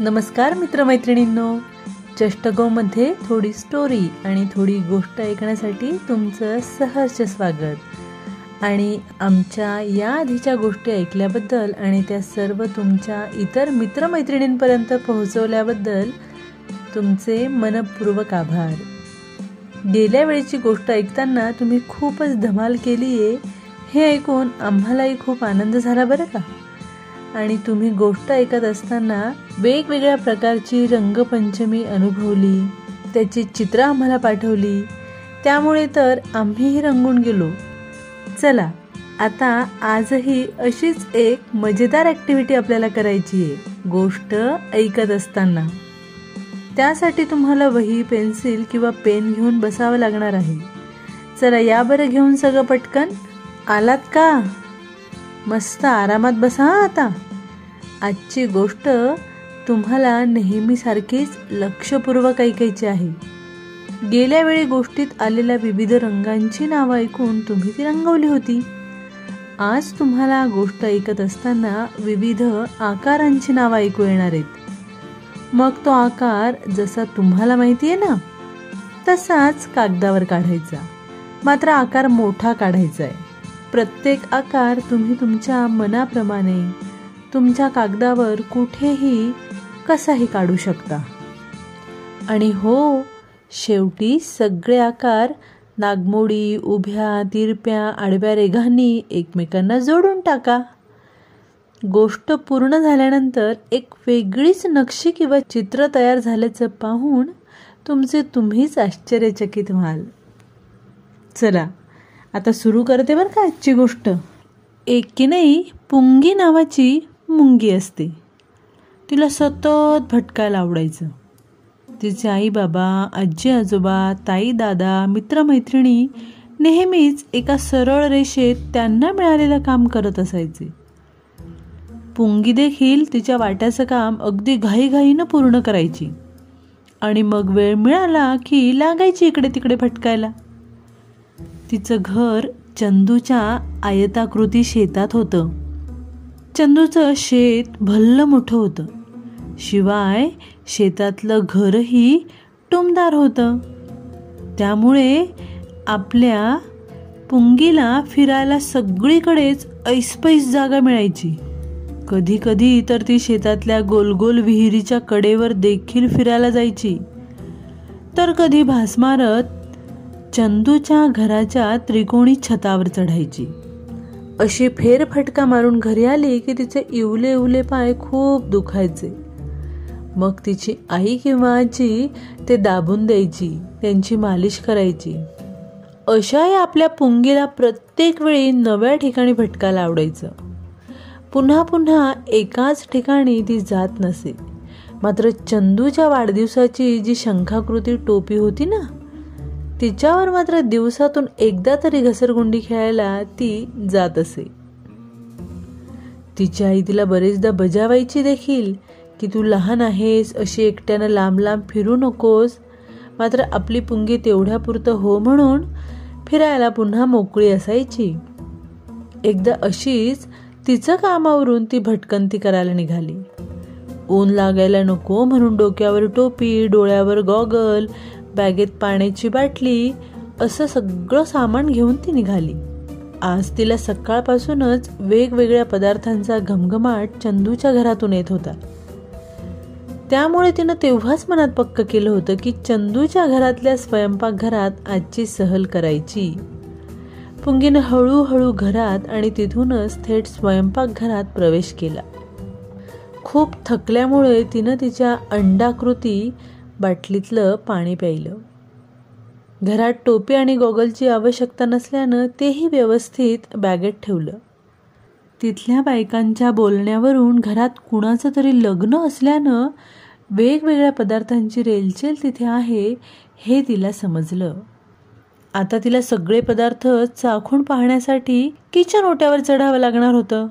नमस्कार मित्रमैत्रिणींनो. चष्टगोमध्ये थोडी स्टोरी आणि थोडी गोष्ट ऐकण्यासाठी तुमचं सहर्ष स्वागत. आणि आमच्या या आधीच्या गोष्टी ऐकल्याबद्दल आणि त्या सर्व तुमच्या इतर मित्रमैत्रिणींपर्यंत पोहोचवल्याबद्दल तुमचे मनपूर्वक आभार. गेल्या वेळेची गोष्ट ऐकताना तुम्ही खूपच धमाल केली आहे हे ऐकून आम्हालाही खूप आनंद झाला बरं का? आणि तुम्ही गोष्ट ऐकत असताना वेगवेगळ्या प्रकारची रंगपंचमी अनुभवली त्याची चित्र आम्हाला पाठवली. त्यामुळे तर आम्हीही रंगून गेलो. चला आता आजही अशीच एक मजेदार ॲक्टिव्हिटी आपल्याला करायची आहे गोष्ट ऐकत असताना. त्यासाठी तुम्हाला वही पेन्सिल किंवा पेन घेऊन बसावं लागणार आहे. चला या बरं घेऊन सगळं पटकन. आलात का? मस्त आरामात बसा आता. आजची गोष्ट तुम्हाला नेहमीसारखीच लक्षपूर्वक ऐकायची आहे. गेल्या वेळी गोष्टीत आलेल्या विविध रंगांची नावं ऐकून तुम्ही ती रंगवली होती. आज तुम्हाला गोष्ट ऐकत असताना विविध आकारांची नावं ऐकू येणार आहेत. मग तो आकार जसा तुम्हाला माहिती आहे ना तसाच कागदावर काढायचा. मात्र आकार मोठा काढायचा आहे प्रत्येक आकार तुम्ही तुमच्या मनाप्रमाणे तुमच्या कागदावर कुठेही कसाही काढू शकता. आणि हो शेवटी सगळे आकार नागमोडी उभ्या तिरप्या आडव्या रेघांनी एकमेकांना जोडून टाका. गोष्ट पूर्ण झाल्यानंतर एक वेगळीच नक्षी किंवा चित्र तयार झाल्याचं पाहून तुमचे तुम्हीच आश्चर्यचकित व्हाल. चला आता सुरू करते बरं का आजची गोष्ट. नाही पुंगी नावाची मुंगी असते. तिला सतत भटकायला आवडायचं. तिचे आई बाबा आजी आजोबा ताई दादा मित्रमैत्रिणी नेहमीच एका सरळ रेषेत त्यांना मिळालेलं काम करत असायचे. पुंगी देखील तिच्या वाट्याचं काम अगदी घाईघाईनं पूर्ण करायची. आणि मग वेळ मिळाला की लागायची इकडे तिकडे भटकायला. तिचं घर चंदूच्या आयताकृती शेतात होतं. चंदूचं शेत भल्लं मोठं होतं. शिवाय शेतातलं घरही टुमदार होतं. त्यामुळे आपल्या पुंगीला फिरायला सगळीकडेच ऐसपैस जागा मिळायची. कधी कधी तर ती शेतातल्या गोलगोल विहिरीच्या कडेवर देखील फिरायला जायची. तर कधी भास मारत चंदूच्या घराच्या त्रिकोणी छतावर चढायची. अशी फेरफटका मारून घरी आली की तिचे इवले इवले पाय खूप दुखायचे. मग तिची आई किंवा आजी ते दाबून द्यायची त्यांची मालिश करायची. अशाही आपल्या पुंगीला प्रत्येक वेळी नव्या ठिकाणी भटकायला आवडायचं पुन्हा पुन्हा एकाच ठिकाणी ती जात नसे. मात्र चंदूच्या वाढदिवसाची जी शंखाकृती टोपी होती ना तिच्यावर मात्र दिवसातून एकदा तरी घसरगुंडी खेळायला ती जात असे. तिची आई तिला बरेचदा बजावायची देखील की तू लहान आहेस अशी एकट्यानं लांब लांब फिरू नकोस. मात्र आपली पुंगी तेवढ्यापुरतं हो म्हणून फिरायला पुन्हा मोकळी असायची. एकदा अशीच तिचं कामावरून ती भटकंती करायला निघाली. ऊन लागायला नको म्हणून डोक्यावर टोपी डोळ्यावर गॉगल बॅगेत पाण्याची बाटली असं सगळं सामान घेऊन ती निघाली. आज तिला सकाळपासूनच वेगवेगळ्या पदार्थांचा घमघमाट चंदूच्या घरातून येत होता. त्यामुळे तिनं तेव्हाच मनात पक्क केलं होतं की चंदूच्या घरातल्या स्वयंपाकघरात आजची सहल करायची. पुंगीनं हळूहळू घरात आणि तिथूनच थेट स्वयंपाकघरात प्रवेश केला. खूप थकल्यामुळे तिनं तिच्या अंडाकृती बाटलीतलं पाणी प्यायलं. घरात टोपी आणि गॉगलची आवश्यकता नसल्यानं तेही व्यवस्थित बॅगेत ठेवलं. तिथल्या बायकांच्या बोलण्यावरून घरात कुणाचं तरी लग्न असल्यानं वेगवेगळ्या पदार्थांची रेलचेल तिथे आहे हे तिला समजलं. आता तिला सगळे पदार्थ चाखून पाहण्यासाठी किचन ओट्यावर चढावं लागणार होतं.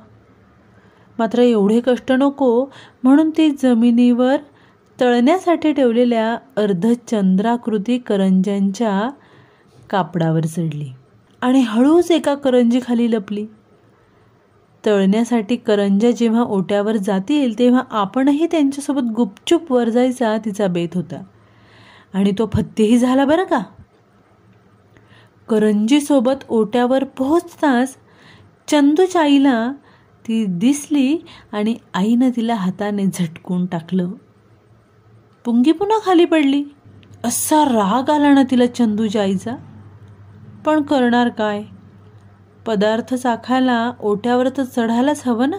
मात्र एवढे कष्ट नको म्हणून ती जमिनीवर तळण्यासाठी ठेवलेल्या अर्धचंद्राकृती करंज्यांच्या कापडावर चढली आणि हळूच एका करंजी खाली लपली. तळण्यासाठी करंज्या जेव्हा ओट्यावर जातील तेव्हा आपणही त्यांच्यासोबत गुपचूप वर जायचा तिचा बेत होता. आणि तो फत्तेही झाला बरं का? करंजीसोबत ओट्यावर पोहोचताच चंदूच्या आईला ती दिसली आणि आईनं तिला हाताने झटकून टाकलं. पुंगी पुन्हा खाली पडली. असा राग आला ना तिला चंदूच्या आईचा पण करणार काय? पदार्थ चाखायला ओट्यावर तर चढायलाच हवं ना?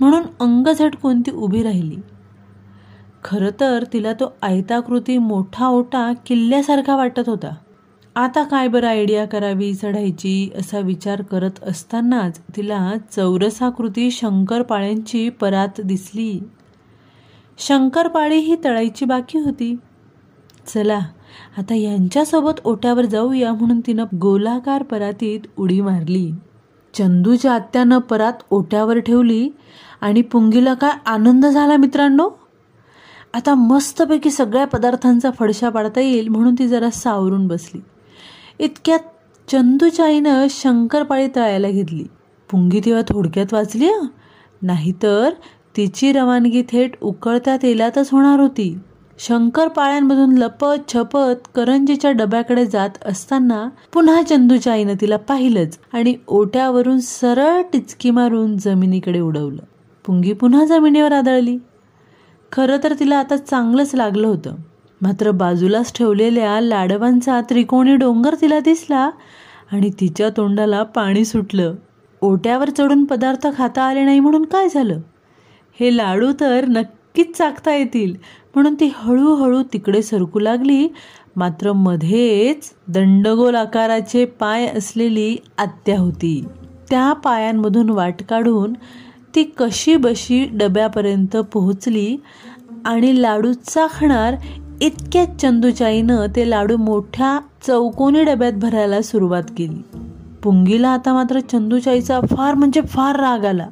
म्हणून अंग झटकून ती उभी राहिली. खरं तर तिला तो आयताकृती मोठा ओटा किल्ल्यासारखा वाटत होता. आता काय बरं आयडिया करावी चढायची असा विचार करत असतानाच तिला चौरसाकृती शंकरपाळ्यांची परात दिसली. शंकरपाळी ही तळायची बाकी होती. चला आता यांच्यासोबत ओट्यावर जाऊया म्हणून तिनं गोलाकार परातीत उडी मारली. चंदूच्या आत्यानं परात ओट्यावर ठेवली आणि पुंगीला काय आनंद झाला मित्रांनो? आता मस्तपैकी सगळ्या पदार्थांचा फडशा पाडता येईल म्हणून ती जरा सावरून बसली. इतक्यात चंदूच्या आईनं शंकरपाळी तळायला घेतली. पुंगी तेव्हा थोडक्यात वाचली नाहीतर तिची रवानगी थेट उकळत्या तेलातच होणार होती. शंकरपाळ्यांमधून लपत छपत करंजीच्या डब्याकडे जात असताना पुन्हा चंदूच्या आईनं तिला पाहिलंच आणि ओट्यावरून सरळ टिचकी मारून जमिनीकडे उडवलं. पुंगी पुन्हा जमिनीवर आदळली. खरं तर तिला आता चांगलंच लागलं होतं. मात्र बाजूलाच ठेवलेल्या लाडवांचा त्रिकोणी डोंगर तिला दिसला आणि तिच्या तोंडाला पाणी सुटलं. ओट्यावर चढून पदार्थ खाता आले नाही म्हणून काय झालं? हे लाडू तर नक्कीच चाकता येतील. म्हणून ती हळूहळू तिकडे सरकू लागली. मात्र मध्येच दंडगोल आकाराचे पाय असलेली आत्या होती. त्या पायांमधून वाट काढून ती कशी बशी डब्यापर्यंत पोहोचली आणि लाडू चाखणार इतक्यात चंदूचाईनं ते लाडू मोठ्या चौकोनी डब्यात भरायला सुरुवात केली. पुंगीला आता मात्र चंदूचाईचा फार म्हणजे फार राग आला.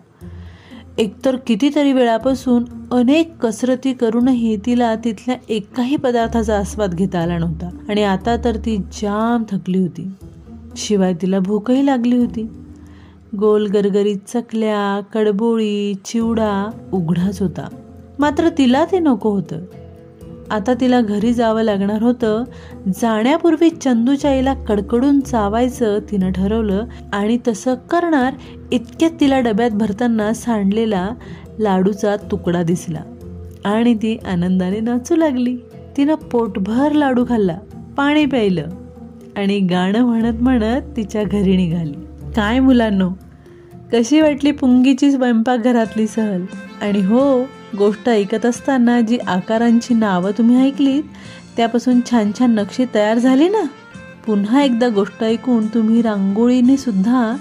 एकतर कितीतरी वेळापासून अनेक कसरती करूनही तिला तिथल्या एकाही पदार्थाचा आस्वाद घेता आला नव्हता. आणि आता तर ती जाम थकली होती. शिवाय तिला भूकही लागली होती. गोल गरगरीत चकल्या कडबोळी चिवडा उघडाच होता. मात्र तिला ते नको होतं. आता तिला घरी जावं लागणार होतं. जाण्यापूर्वी चंदूच्या आईला कडकडून चावायचं तिनं ठरवलं आणि तसं करणार इतक्यात तिला डब्यात भरताना सांडलेला लाडूचा तुकडा दिसला. आणि ती आनंदाने नाचू लागली. तिनं पोटभर लाडू खाल्ला पाणी प्यायलं आणि गाणं म्हणत म्हणत तिच्या घरी निघाली. काय मुलांनो कशी वाटली पुंगीची स्वयंपाकघरातली सहल? आणि हो गोष्ट ऐकत असताना जी आकारांची नावं तुम्ही ऐकलीत त्यापासून छान छान नक्षी तयार झाली ना? पुन्हा एकदा गोष्ट ऐकून तुम्ही रांगोळीने सुद्धा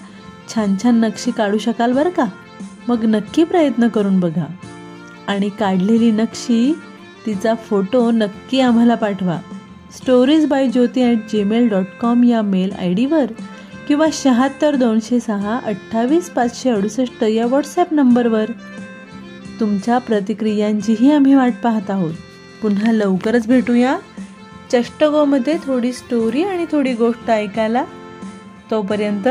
छान छान नक्षी काढू शकाल बरं का? मग नक्की प्रयत्न करून बघा. आणि काढलेली नक्षी तिचा फोटो नक्की आम्हाला पाठवा. Stories by Jyoti at Gmail dot com या मेल आय डीवर किंवा शहात्तर दोनशे सहा अठ्ठावीस पाचशे अडुसष्ट या व्हॉट्सॲप नंबरवर. तुमच्या प्रतिक्रियांचीही आम्ही वाट पाहत आहोत. पुन्हा लवकरच भेटूया. चष्टगोमध्ये थोडी स्टोरी आणि थोडी गोष्ट ऐकायला. तोपर्यंत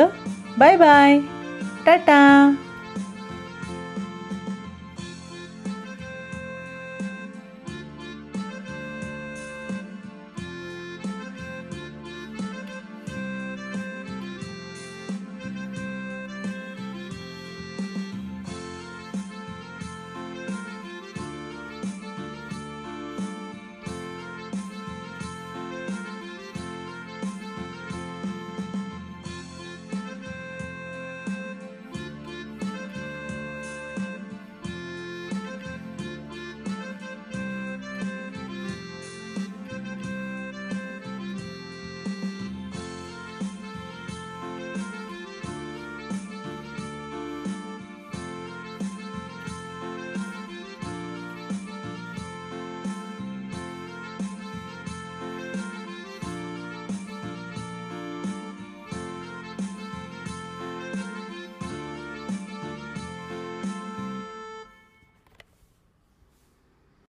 बाय बाय टाटा!